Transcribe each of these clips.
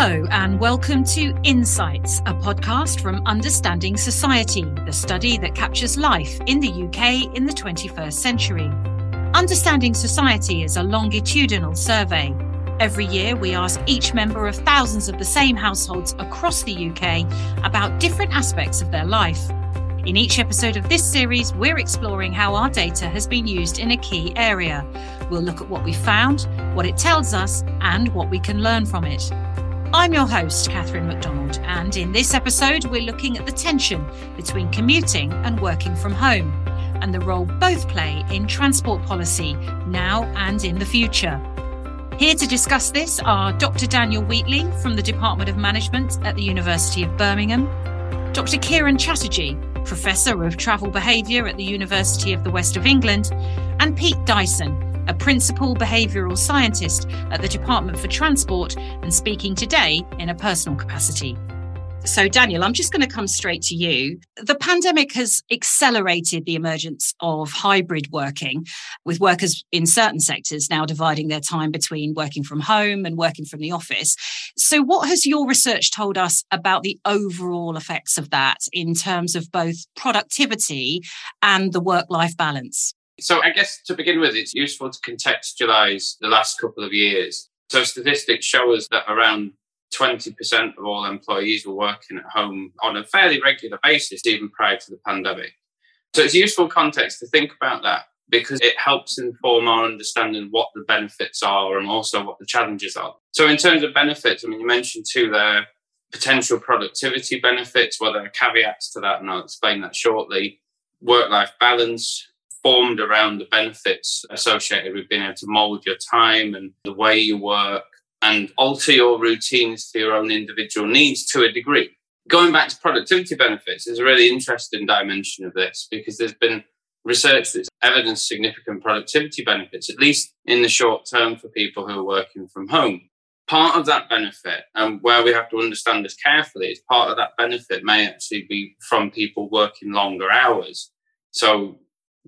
Hello, and welcome to Insights, a podcast from Understanding Society, the study that captures life in the UK in the 21st century. Understanding Society is a longitudinal survey. Every year, we ask each member of thousands of the same households across the UK about different aspects of their life. In each episode of this series, we're exploring how our data has been used in a key area. We'll look at what we found, what it tells us, and what we can learn from it. I'm your host, Catherine McDonald, and in this episode, we're looking at the tension between commuting and working from home, and the role both play in transport policy now and in the future. Here to discuss this are Dr. Daniel Wheatley from the Department of Management at the University of Birmingham, Dr. Kiron Chatterjee, Professor of Travel Behaviour at the University of the West of England, and Pete Dyson, a principal behavioural scientist at the Department for Transport, and speaking today in a personal capacity. So, Daniel, I'm just going to come straight to you. The pandemic has accelerated the emergence of hybrid working, with workers in certain sectors now dividing their time between working from home and working from the office. So, what has your research told us about the overall effects of that in terms of both productivity and the work life balance? So, I guess to begin with, it's useful to contextualize the last couple of years. So, statistics show us that around 20% of all employees were working at home on a fairly regular basis, even prior to the pandemic. So, it's useful context to think about that because it helps inform our understanding what the benefits are and also what the challenges are. So, in terms of benefits, I mean, you mentioned too there potential productivity benefits. Well, there are caveats to that, and I'll explain that shortly. Work life balance, formed around the benefits associated with being able to mold your time and the way you work and alter your routines to your own individual needs to a degree. Going back to productivity benefits is a really interesting dimension of this because there's been research that's evidenced significant productivity benefits, at least in the short term for people who are working from home. Part of that benefit, and where we have to understand this carefully, is part of that benefit may actually be from people working longer hours. So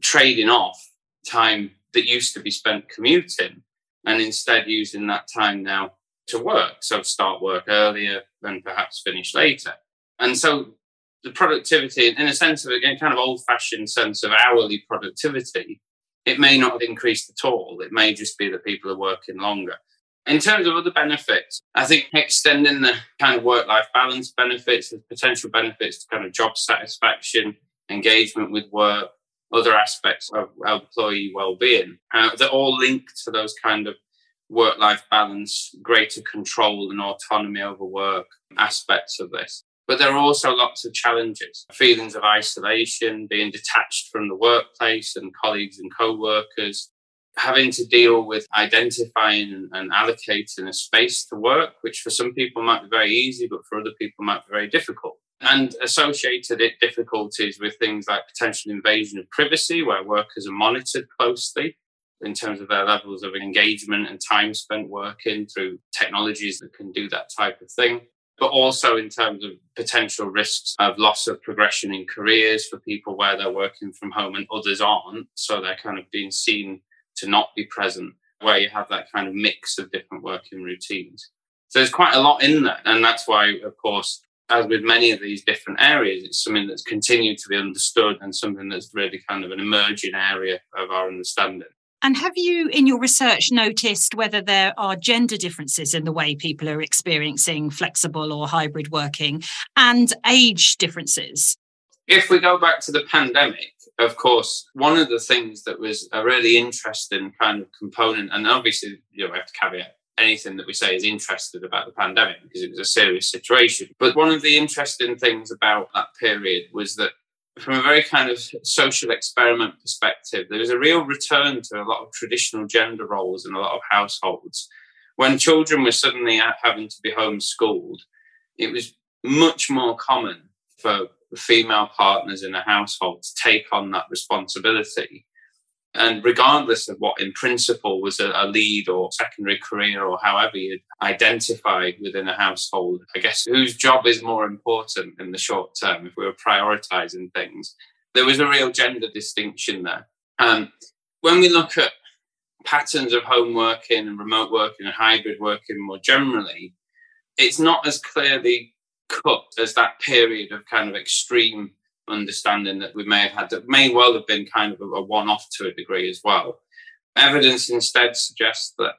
trading off time that used to be spent commuting and instead using that time now to work. So start work earlier and perhaps finish later. And so the productivity, in a sense of a kind of old fashioned sense of hourly productivity, it may not have increased at all. It may just be that people are working longer. In terms of other benefits, I think extending the kind of work life balance benefits, the potential benefits to kind of job satisfaction, engagement with work, other aspects of employee well-being. Uh, they're all linked to those kind of work-life balance, greater control and autonomy over work aspects of this. But there are also lots of challenges, feelings of isolation, being detached from the workplace and colleagues and co-workers, having to deal with identifying and allocating a space to work, which for some people might be very easy, but for other people might be very difficult and associated it difficulties with things like potential invasion of privacy, where workers are monitored closely in terms of their levels of engagement and time spent working through technologies that can do that type of thing. But also in terms of potential risks of loss of progression in careers for people where they're working from home and others aren't. So they're kind of being seen to not be present, where you have that kind of mix of different working routines. So there's quite a lot in there. And that's why, of course, as with many of these different areas, it's something that's continued to be understood and something that's really kind of an emerging area of our understanding. And have you, in your research, noticed whether there are gender differences in the way people are experiencing flexible or hybrid working and age differences? If we go back to the pandemic, of course, one of the things that was a really interesting kind of component, and obviously, you know, we have to caveat anything that we say is interested about the pandemic because it was a serious situation. But one of the interesting things about that period was that from a very kind of social experiment perspective, there was a real return to a lot of traditional gender roles in a lot of households. When children were suddenly having to be homeschooled, it was much more common for female partners in a household to take on that responsibility and regardless of what, in principle, was a, a, lead or secondary career or however you identified within a household, I guess whose job is more important in the short term if we were prioritizing things, there was a real gender distinction there. And when we look at patterns of home working and remote working and hybrid working more generally, it's not as clearly cut as that period of kind of extreme understanding that we may have had that may well have been kind of a one off to a degree as well. Evidence instead suggests that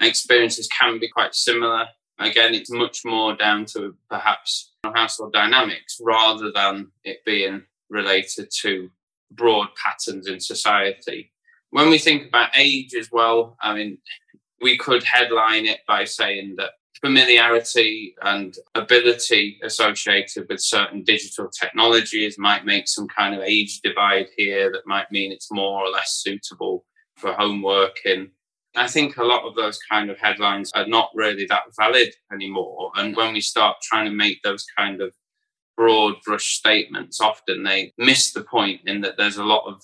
experiences can be quite similar. Again, it's much more down to perhaps household dynamics rather than it being related to broad patterns in society. When we think about age as well, I mean, we could headline it by saying that familiarity and ability associated with certain digital technologies might make some kind of age divide here that might mean it's more or less suitable for home working. I think a lot of those kind of headlines are not really that valid anymore. And when we start trying to make those kind of broad brush statements, often they miss the point in that there's a lot of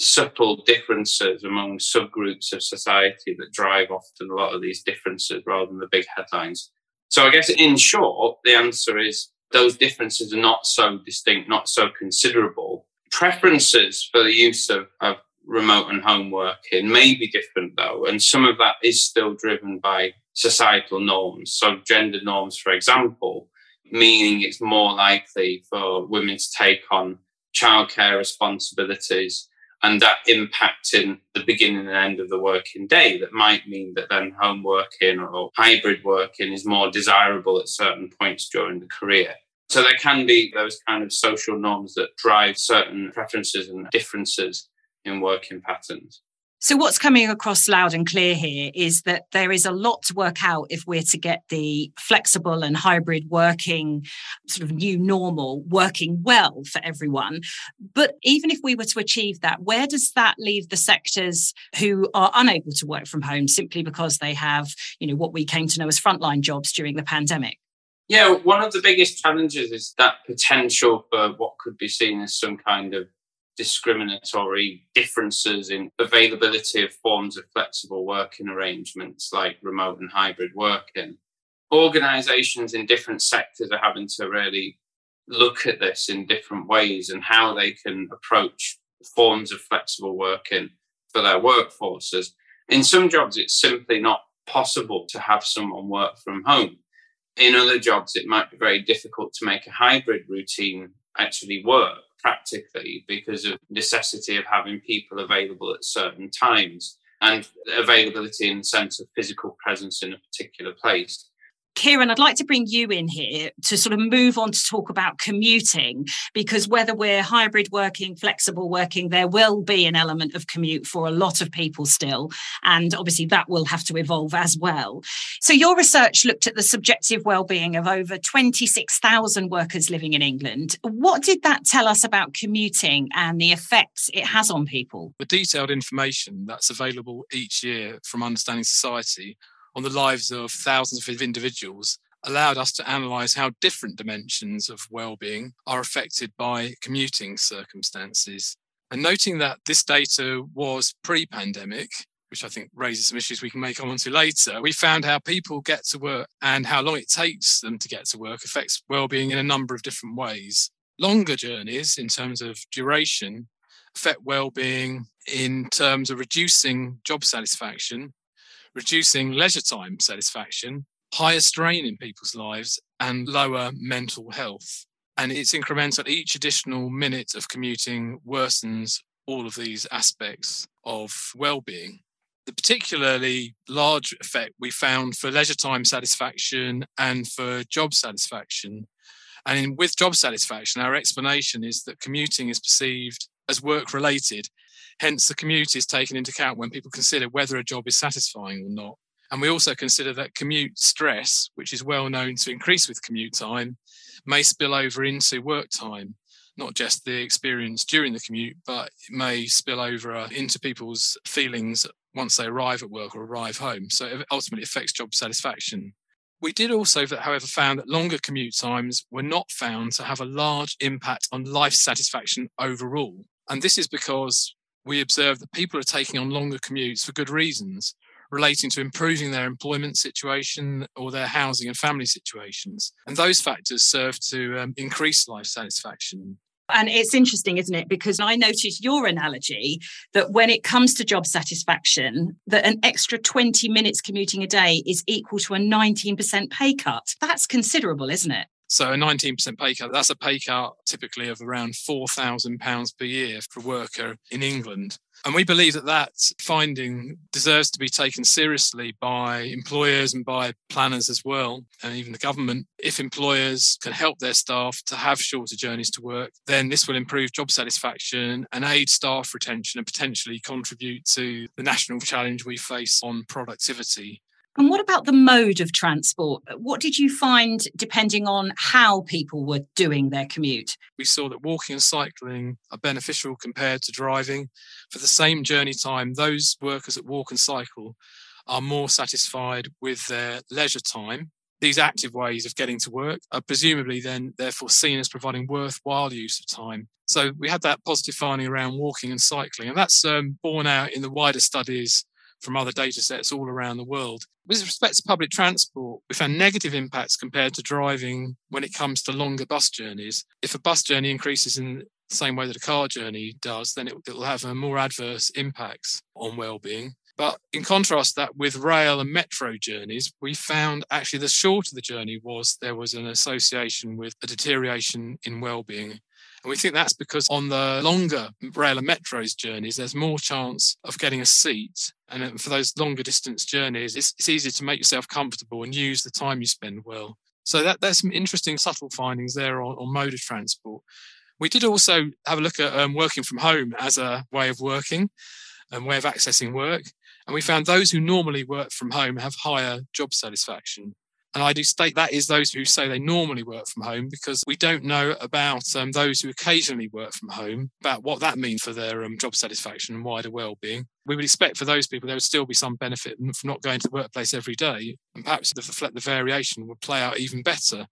subtle differences among subgroups of society that drive often a lot of these differences rather than the big headlines. So I guess in short, the answer is those differences are not so distinct, not so considerable. Preferences for the use of, of remote and home working may be different though, and some of that is still driven by societal norms. So gender norms, for example, meaning it's more likely for women to take on childcare responsibilities and that impacting the beginning and end of the working day that might mean that then home working or hybrid working is more desirable at certain points during the career. So there can be those kind of social norms that drive certain preferences and differences in working patterns. So, what's coming across loud and clear here is that there is a lot to work out if we're to get the flexible and hybrid working sort of new normal working well for everyone. But even if we were to achieve that, where does that leave the sectors who are unable to work from home simply because they have, you know, what we came to know as frontline jobs during the pandemic? Yeah, one of the biggest challenges is that potential for what could be seen as some kind of discriminatory differences in availability of forms of flexible working arrangements like remote and hybrid working. Organizations in different sectors are having to really look at this in different ways and how they can approach forms of flexible working for their workforces. In some jobs, it's simply not possible to have someone work from home. In other jobs, it might be very difficult to make a hybrid routine actually work practically because of necessity of having people available at certain times and availability in the sense of physical presence in a particular place. Kiron, I'd like to bring you in here to sort of move on to talk about commuting, because whether we're hybrid working, flexible working, there will be an element of commute for a lot of people still. And obviously, that will have to evolve as well. So, your research looked at the subjective well-being of over 26,000 workers living in England. What did that tell us about commuting and the effects it has on people? The detailed information that's available each year from Understanding Society on the lives of thousands of individuals allowed us to analyse how different dimensions of well-being are affected by commuting circumstances. And noting that this data was pre-pandemic, which I think raises some issues we can make on to later, we found how people get to work and how long it takes them to get to work affects well-being in a number of different ways. Longer journeys in terms of duration affect well-being in terms of reducing job satisfaction reducing leisure time satisfaction, higher strain in people's lives, and lower mental health. And it's incremental. Each additional minute of commuting worsens all of these aspects of well-being. The particularly large effect we found for leisure time satisfaction and for job satisfaction. And in, with job satisfaction, our explanation is that commuting is perceived as work related Hence, the commute is taken into account when people consider whether a job is satisfying or not. And we also consider that commute stress, which is well known to increase with commute time, may spill over into work time, not just the experience during the commute, but it may spill over uh, into people's feelings once they arrive at work or arrive home. So it ultimately affects job satisfaction. We did also, however, found that longer commute times were not found to have a large impact on life satisfaction overall. And this is because we observe that people are taking on longer commutes for good reasons relating to improving their employment situation or their housing and family situations. And those factors serve to um, increase life satisfaction. And it's interesting, isn't it? Because I noticed your analogy that when it comes to job satisfaction, that an extra 20 minutes commuting a day is equal to a 19% pay cut. That's considerable, isn't it? So a 19% pay cut, that's a pay cut typically of around £4,000 per year for a worker in England. And we believe that that finding deserves to be taken seriously by employers and by planners as well, and even the government. If employers can help their staff to have shorter journeys to work, then this will improve job satisfaction and aid staff retention and potentially contribute to the national challenge we face on productivity. And what about the mode of transport? What did you find depending on how people were doing their commute? We saw that walking and cycling are beneficial compared to driving. For the same journey time, those workers that walk and cycle are more satisfied with their leisure time. These active ways of getting to work are presumably then therefore seen as providing worthwhile use of time. So we had that positive finding around walking and cycling, and that's um, borne out in the wider studies from other data sets all around the world. With respect to public transport, we found negative impacts compared to driving when it comes to longer bus journeys. If a bus journey increases in the same way that a car journey does, then it, will have a more adverse impacts on well-being. But in contrast that with rail and metro journeys, we found actually the shorter the journey was, there was an association with a deterioration in well-being. And we think that's because on the longer rail and metros journeys, there's more chance of getting a seat. And for those longer distance journeys, it's, it's easier to make yourself comfortable and use the time you spend well. So that, there's some interesting subtle findings there on, on mode of transport. We did also have a look at um, working from home as a way of working and way of accessing work. And we found those who normally work from home have higher job satisfaction. And I do state that is those who say they normally work from home because we don't know about um, those who occasionally work from home, about what that means for their um, job satisfaction and wider well-being. We would expect for those people there would still be some benefit from not going to the workplace every day, and perhaps the, the variation would play out even better.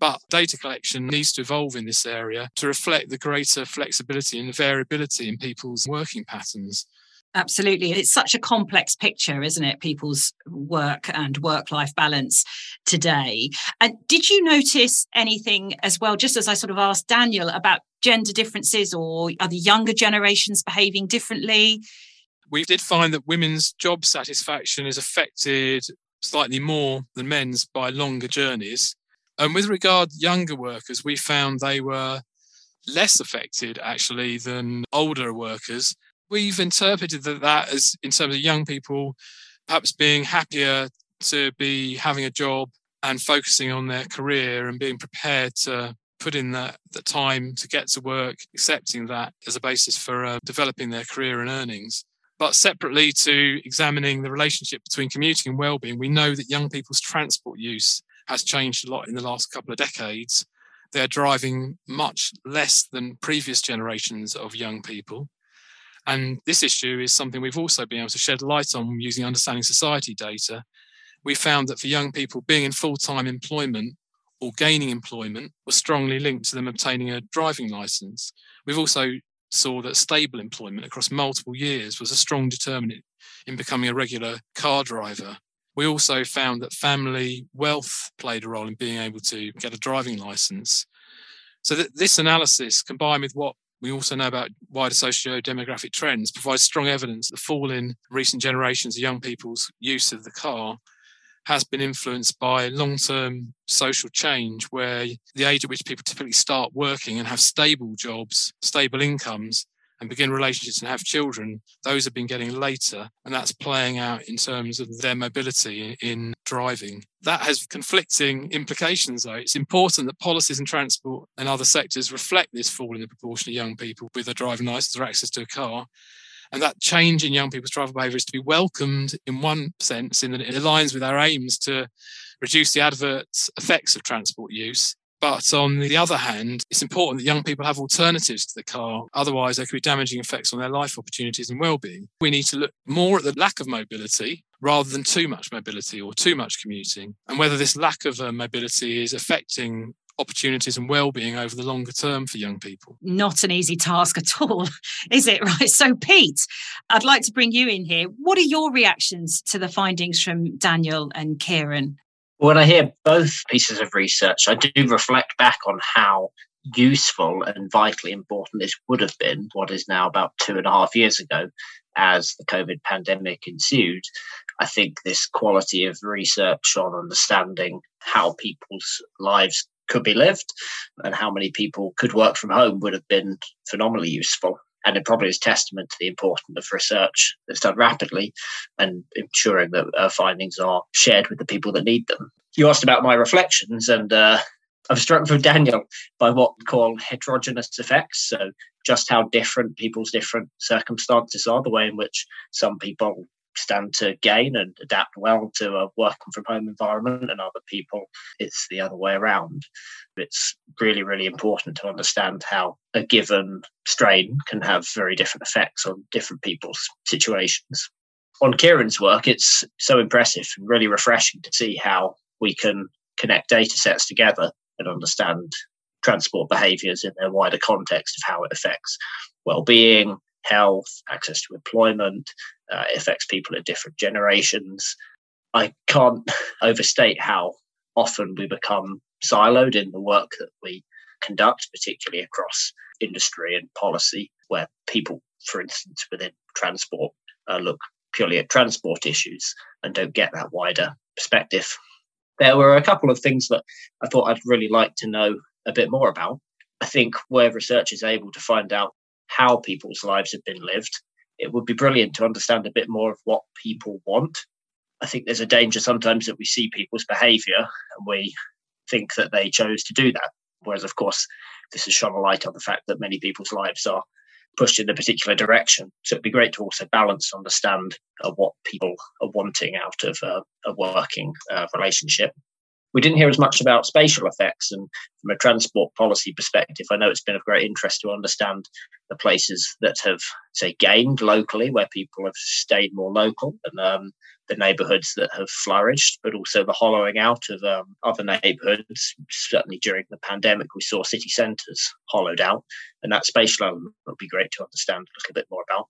But data collection needs to evolve in this area to reflect the greater flexibility and variability in people's working patterns. Absolutely. It's such a complex picture, isn't it? People's work and work life balance today. And did you notice anything as well, just as I sort of asked Daniel about gender differences or are the younger generations behaving differently? We did find that women's job satisfaction is affected slightly more than men's by longer journeys. And with regard younger workers, we found they were less affected actually than older workers we've interpreted that, that as in terms of young people perhaps being happier to be having a job and focusing on their career and being prepared to put in that the time to get to work, accepting that as a basis for uh, developing their career and earnings. But separately to examining the relationship between commuting and well-being, we know that young people's transport use has changed a lot in the last couple of decades. They're driving much less than previous generations of young people. And this issue is something we've also been able to shed light on using understanding society data. We found that for young people, being in full time employment or gaining employment was strongly linked to them obtaining a driving license. We've also saw that stable employment across multiple years was a strong determinant in becoming a regular car driver. We also found that family wealth played a role in being able to get a driving license. So that this analysis combined with what we also know about wider socio-demographic trends provides strong evidence that the fall in recent generations of young people's use of the car has been influenced by long-term social change where the age at which people typically start working and have stable jobs, stable incomes and begin relationships and have children, those have been getting later. And that's playing out in terms of their mobility in driving. That has conflicting implications, though. It's important that policies in transport and other sectors reflect this fall in the proportion of young people with a driving license or access to a car. And that change in young people's travel behaviour is to be welcomed in one sense, in that it aligns with our aims to reduce the adverse effects of transport use but on the other hand, it's important that young people have alternatives to the car. Otherwise, there could be damaging effects on their life opportunities and well-being. We need to look more at the lack of mobility rather than too much mobility or too much commuting, and whether this lack of uh, mobility is affecting opportunities and well-being over the longer term for young people. Not an easy task at all, is it? Right. So, Pete, I'd like to bring you in here. What are your reactions to the findings from Daniel and Kiron? When I hear both pieces of research, I do reflect back on how useful and vitally important this would have been what is now about two and a half years ago as the COVID pandemic ensued. I think this quality of research on understanding how people's lives could be lived and how many people could work from home would have been phenomenally useful. And it probably is testament to the importance of research that's done rapidly and ensuring that our findings are shared with the people that need them. You asked about my reflections, and uh, I'm struck with Daniel by what we call heterogeneous effects. So, just how different people's different circumstances are, the way in which some people stand to gain and adapt well to a working from home environment, and other people, it's the other way around. It's really, really important to understand how a given strain can have very different effects on different people's situations. On Kiron's work, it's so impressive and really refreshing to see how we can connect data sets together and understand transport behaviors in their wider context of how it affects well-being health access to employment uh, affects people in different generations i can't overstate how often we become siloed in the work that we conduct particularly across industry and policy where people for instance within transport uh, look purely at transport issues and don't get that wider perspective there were a couple of things that I thought I'd really like to know a bit more about. I think where research is able to find out how people's lives have been lived, it would be brilliant to understand a bit more of what people want. I think there's a danger sometimes that we see people's behavior and we think that they chose to do that. Whereas, of course, this has shone a light on the fact that many people's lives are pushed in a particular direction. So it'd be great to also balance, understand uh, what people are wanting out of uh, a working uh, relationship. We didn't hear as much about spatial effects, and from a transport policy perspective, I know it's been of great interest to understand the places that have, say, gained locally, where people have stayed more local, and um, the neighbourhoods that have flourished, but also the hollowing out of um, other neighbourhoods. Certainly during the pandemic, we saw city centres hollowed out, and that spatial element would be great to understand a little bit more about.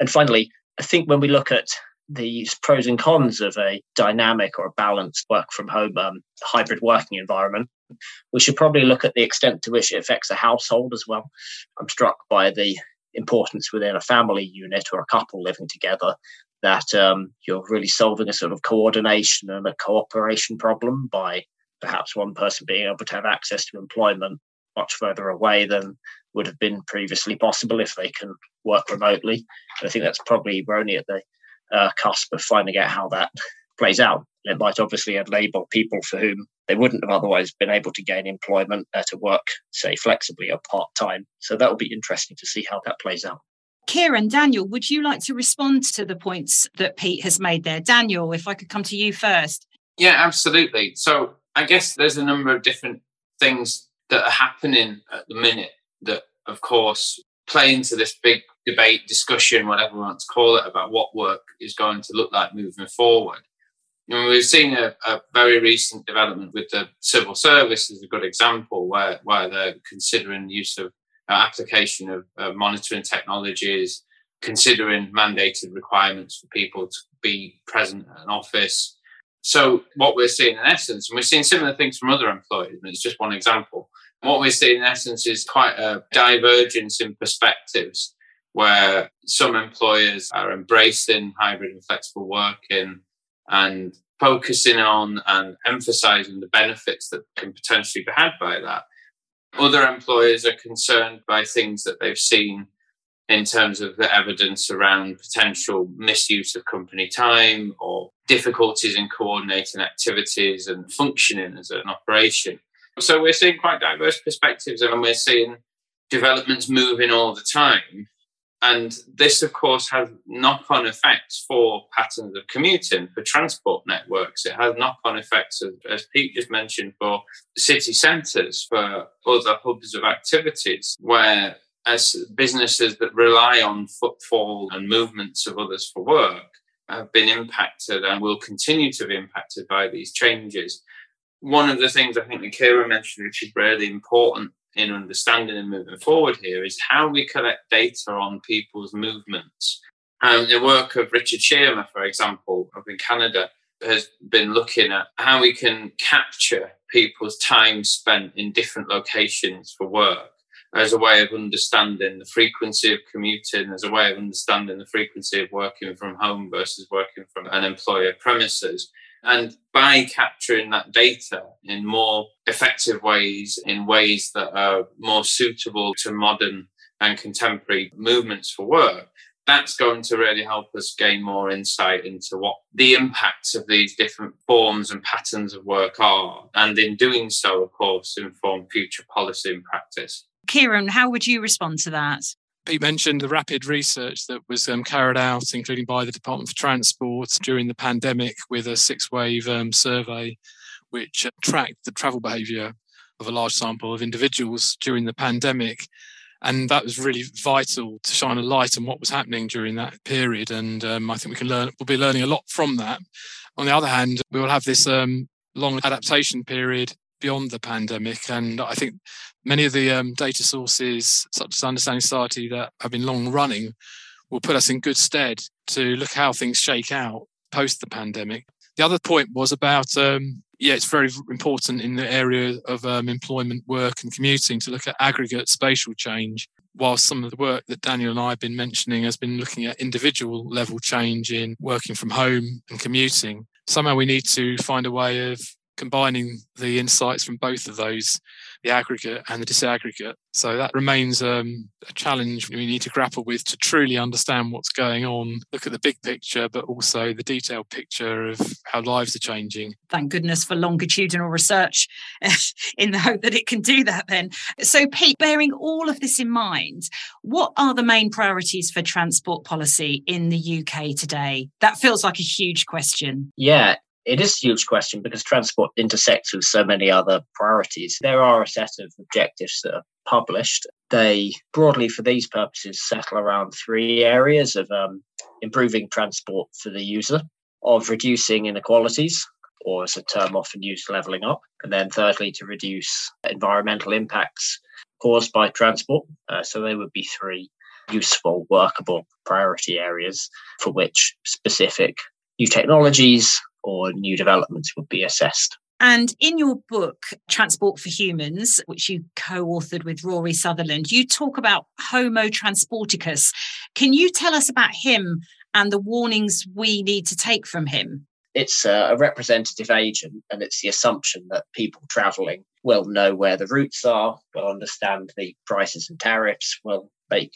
And finally, I think when we look at the pros and cons of a dynamic or a balanced work from home um, hybrid working environment, we should probably look at the extent to which it affects a household as well. I'm struck by the importance within a family unit or a couple living together that um, you're really solving a sort of coordination and a cooperation problem by perhaps one person being able to have access to employment much further away than would have been previously possible if they can work remotely. And I think that's probably we're only at the uh, cusp of finding out how that plays out. It might obviously enable people for whom they wouldn't have otherwise been able to gain employment uh, to work, say, flexibly or part time. So that will be interesting to see how that plays out. Kiron, Daniel, would you like to respond to the points that Pete has made there? Daniel, if I could come to you first. Yeah, absolutely. So I guess there's a number of different things that are happening at the minute that, of course, play into this big debate, discussion, whatever we want to call it, about what work is going to look like moving forward. And we've seen a, a, very recent development with the civil service as a good example, where, where they're considering use of uh, application of uh, monitoring technologies, considering mandated requirements for people to be present at an office. So, what we're seeing in essence, and we're seeing similar things from other employers, and it's just one example. What we see in essence is quite a divergence in perspectives where some employers are embracing hybrid and flexible working and focusing on and emphasizing the benefits that can potentially be had by that. Other employers are concerned by things that they've seen in terms of the evidence around potential misuse of company time or difficulties in coordinating activities and functioning as an operation. So we're seeing quite diverse perspectives and we're seeing developments moving all the time. And this, of course, has knock on effects for patterns of commuting, for transport networks. It has knock on effects, as Pete just mentioned, for city centres, for other hubs of activities, where as businesses that rely on footfall and movements of others for work have been impacted and will continue to be impacted by these changes. One of the things I think that Kiron mentioned, which is really important in understanding and moving forward here is how we collect data on people's movements. And the work of Richard Shearmur, for example, up in Canada, has been looking at how we can capture people's time spent in different locations for work as a way of understanding the frequency of commuting, as a way of understanding the frequency of working from home versus working from an employer premises. And by capturing that data in more effective ways, in ways that are more suitable to modern and contemporary movements for work, that's going to really help us gain more insight into what the impacts of these different forms and patterns of work are. And in doing so, of course, inform future policy and practice. Kiron, how would you respond to that? Pete mentioned the rapid research that was um, carried out, including by the Department for Transport during the pandemic, with a six wave um, survey which uh, tracked the travel behaviour of a large sample of individuals during the pandemic. And that was really vital to shine a light on what was happening during that period. And um, I think we can learn, we'll be learning a lot from that. On the other hand, we will have this um, long adaptation period beyond the pandemic. And I think many of the um, data sources, such as Understanding Society, that have been long running, will put us in good stead to look how things shake out post the pandemic. The other point was about, um, yeah, it's very important in the area of um, employment, work, and commuting to look at aggregate spatial change. While some of the work that Daniel and I have been mentioning has been looking at individual level change in working from home and commuting, somehow we need to find a way of combining the insights from both of those, the aggregate and the disaggregate. So that remains um, a challenge we need to grapple with to truly understand what's going on, look at the big picture, but also the detailed picture of how lives are changing. Thank goodness for longitudinal research in the hope that it can do that then. So, Pete, bearing all of this in mind, what are the main priorities for transport policy in the UK today? That feels like a huge question. Yeah, it is a huge question because transport intersects with so many other priorities. There are a set of objectives that are published. They broadly, for these purposes, settle around three areas of um, improving transport for the user, of reducing inequalities, or as a term often used, levelling up, and then thirdly, to reduce environmental impacts caused by transport. Uh, so they would be three useful, workable priority areas for which specific new technologies or new developments would be assessed. And in your book, Transport for Humans, which you co authored with Rory Sutherland, you talk about Homo transporticus. Can you tell us about him and the warnings we need to take from him? It's a representative agent, and it's the assumption that people traveling will know where the routes are, will understand the prices and tariffs, will make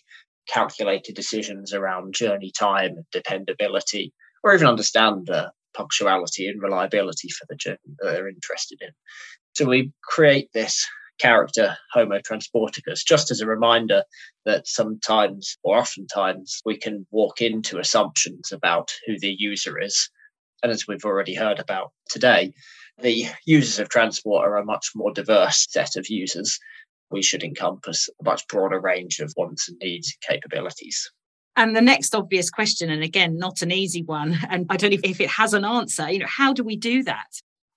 calculated decisions around journey time and dependability, or even understand uh, punctuality and reliability for the journey that they're interested in. So we create this character Homo transporticus just as a reminder that sometimes or oftentimes we can walk into assumptions about who the user is. And as we've already heard about today, the users of transport are a much more diverse set of users. We should encompass a much broader range of wants and needs and capabilities. And the next obvious question, and again, not an easy one, and I don't know if it has an answer, you know, how do we do that?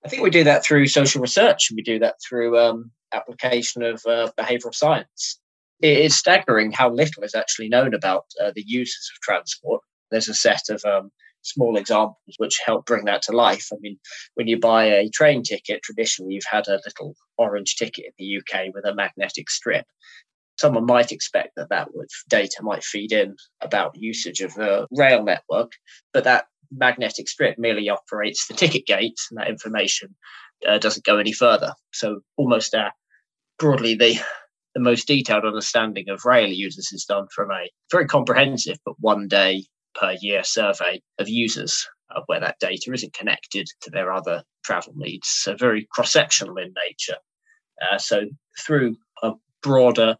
I think we do that through social research. We do that through um, application of uh, behavioral science. It is staggering how little is actually known about uh, the uses of transport. There's a set of um, small examples which help bring that to life. I mean, when you buy a train ticket, traditionally you've had a little orange ticket in the UK with a magnetic strip someone might expect that that would data might feed in about usage of the rail network, but that magnetic strip merely operates the ticket gate, and that information uh, doesn't go any further. So almost uh, broadly, the the most detailed understanding of rail users is done from a very comprehensive but one day per year survey of users of where that data isn't connected to their other travel needs. So very cross sectional in nature. Uh, so through broader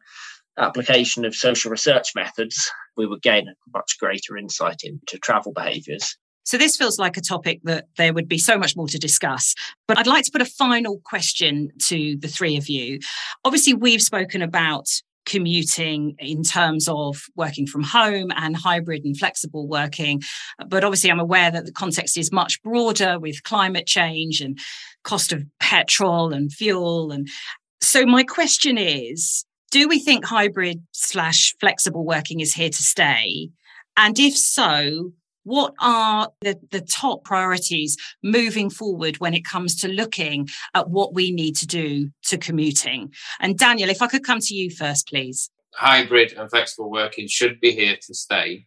application of social research methods, we would gain a much greater insight into travel behaviours. So, this feels like a topic that there would be so much more to discuss. But I'd like to put a final question to the three of you. Obviously, we've spoken about commuting in terms of working from home and hybrid and flexible working. But obviously, I'm aware that the context is much broader with climate change and cost of petrol and fuel. And so, my question is do we think hybrid slash flexible working is here to stay? And if so, what are the, the top priorities moving forward when it comes to looking at what we need to do to commuting? And Daniel, if I could come to you first, please. Hybrid and flexible working should be here to stay.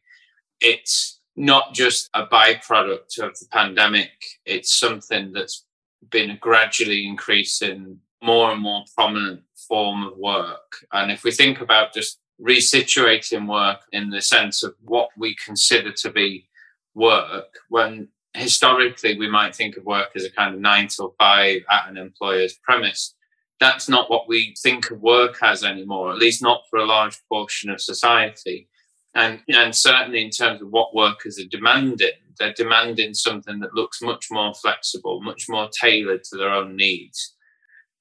It's not just a byproduct of the pandemic, it's something that's been gradually increasing more and more prominent form of work. And if we think about just resituating work in the sense of what we consider to be work, when historically we might think of work as a kind of nine till five at an employer's premise. That's not what we think of work as anymore, at least not for a large portion of society. And, and certainly in terms of what workers are demanding, they're demanding something that looks much more flexible, much more tailored to their own needs.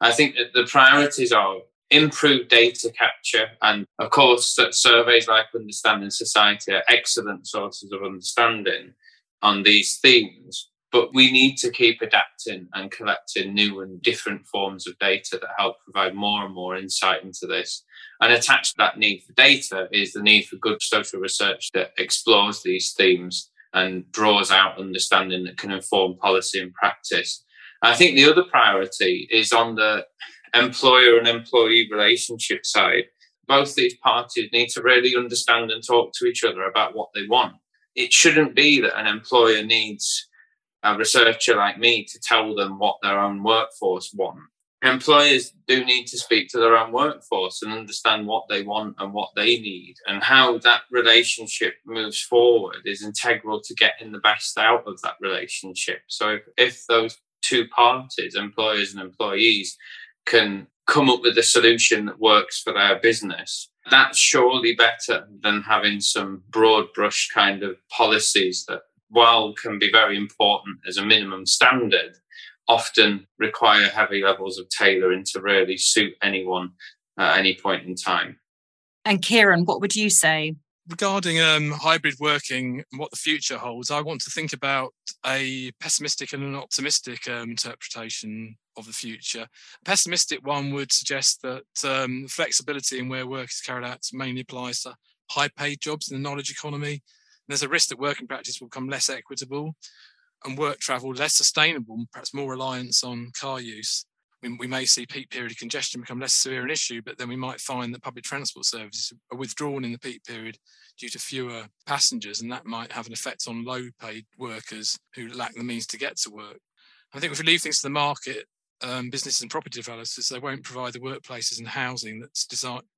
I think that the priorities are improved data capture, and of course, that surveys like Understanding Society are excellent sources of understanding on these themes. But we need to keep adapting and collecting new and different forms of data that help provide more and more insight into this. And attached to that need for data is the need for good social research that explores these themes and draws out understanding that can inform policy and practice. I think the other priority is on the employer and employee relationship side. Both these parties need to really understand and talk to each other about what they want. It shouldn't be that an employer needs a researcher like me to tell them what their own workforce want. Employers do need to speak to their own workforce and understand what they want and what they need, and how that relationship moves forward is integral to getting the best out of that relationship. So, if, if those two parties, employers and employees, can come up with a solution that works for their business, that's surely better than having some broad brush kind of policies that, while can be very important as a minimum standard, often require heavy levels of tailoring to really suit anyone at any point in time. And Kiron, what would you say? Regarding um, hybrid working and what the future holds, I want to think about a pessimistic and an optimistic um, interpretation of the future. A pessimistic one would suggest that um, flexibility in where work is carried out mainly applies to high paid jobs in the knowledge economy. And there's a risk that working practice will become less equitable and work travel less sustainable, perhaps more reliance on car use. We, we, may see peak period congestion become less severe an issue, but then we might find that public transport services are withdrawn in the peak period due to fewer passengers, and that might have an effect on low paid workers who lack the means to get to work. I think if we leave things to the market, um, businesses and property developers, they won't provide the workplaces and housing that's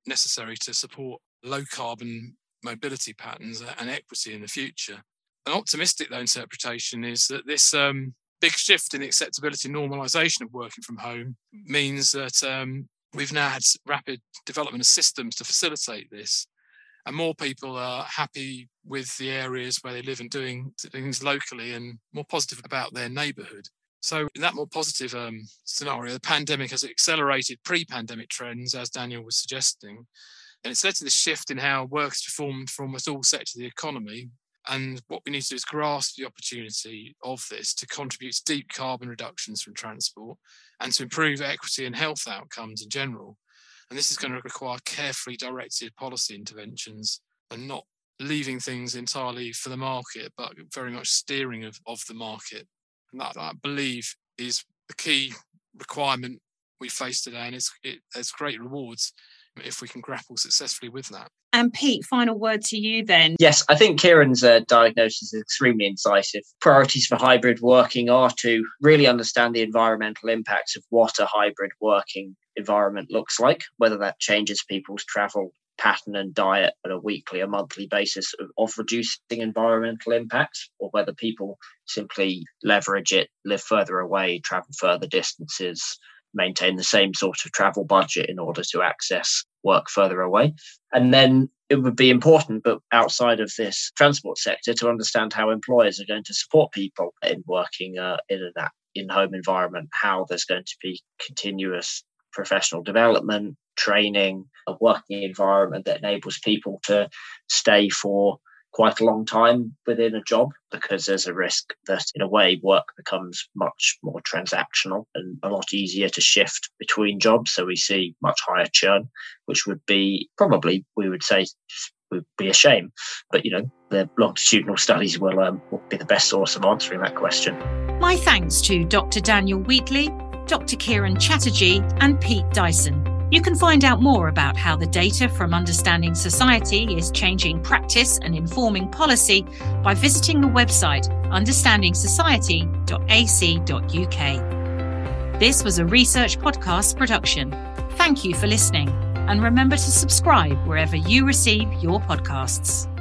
necessary to support low carbon mobility patterns and equity in the future. An optimistic, though, interpretation is that this um, big shift in the acceptability and normalisation of working from home means that um, we've now had rapid development of systems to facilitate this. And more people are happy with the areas where they live and doing things locally and more positive about their neighbourhood. So, in that more positive um, scenario, the pandemic has accelerated pre pandemic trends, as Daniel was suggesting. And it's led to this shift in how work is performed for almost all sectors of the economy, and what we need to do is grasp the opportunity of this to contribute to deep carbon reductions from transport and to improve equity and health outcomes in general. And this is going to require carefully directed policy interventions and not leaving things entirely for the market, but very much steering of, of the market. And that, I believe, is the key requirement we face today. And it's, it, there's great rewards if we can grapple successfully with that. And Pete, final word to you then. Yes, I think Kiron's uh, diagnosis is extremely incisive. Priorities for hybrid working are to really understand the environmental impacts of what a hybrid working environment looks like, whether that changes people's travel pattern and diet on a weekly or monthly basis of, of reducing environmental impacts, or whether people simply leverage it, live further away, travel further distances, maintain the same sort of travel budget in order to access work further away. And then it would be important, but outside of this transport sector, to understand how employers are going to support people in working uh, in an in-home environment, how there's going to be continuous professional development, training, a working environment that enables people to stay for quite a long time within a job because there's a risk that, in a way, work becomes much more transactional and a lot easier to shift between jobs. So we see much higher churn, which would be probably, we would say, would be a shame. But, you know, the longitudinal studies will, um, will be the best source of answering that question. My thanks to Dr. Daniel Wheatley, Dr. Kiron Chatterjee, and Pete Dyson. You can find out more about how the data from Understanding Society is changing practice and informing policy by visiting the website understandingsociety.ac.uk. This was a research podcast production. Thank you for listening, and remember to subscribe wherever you receive your podcasts.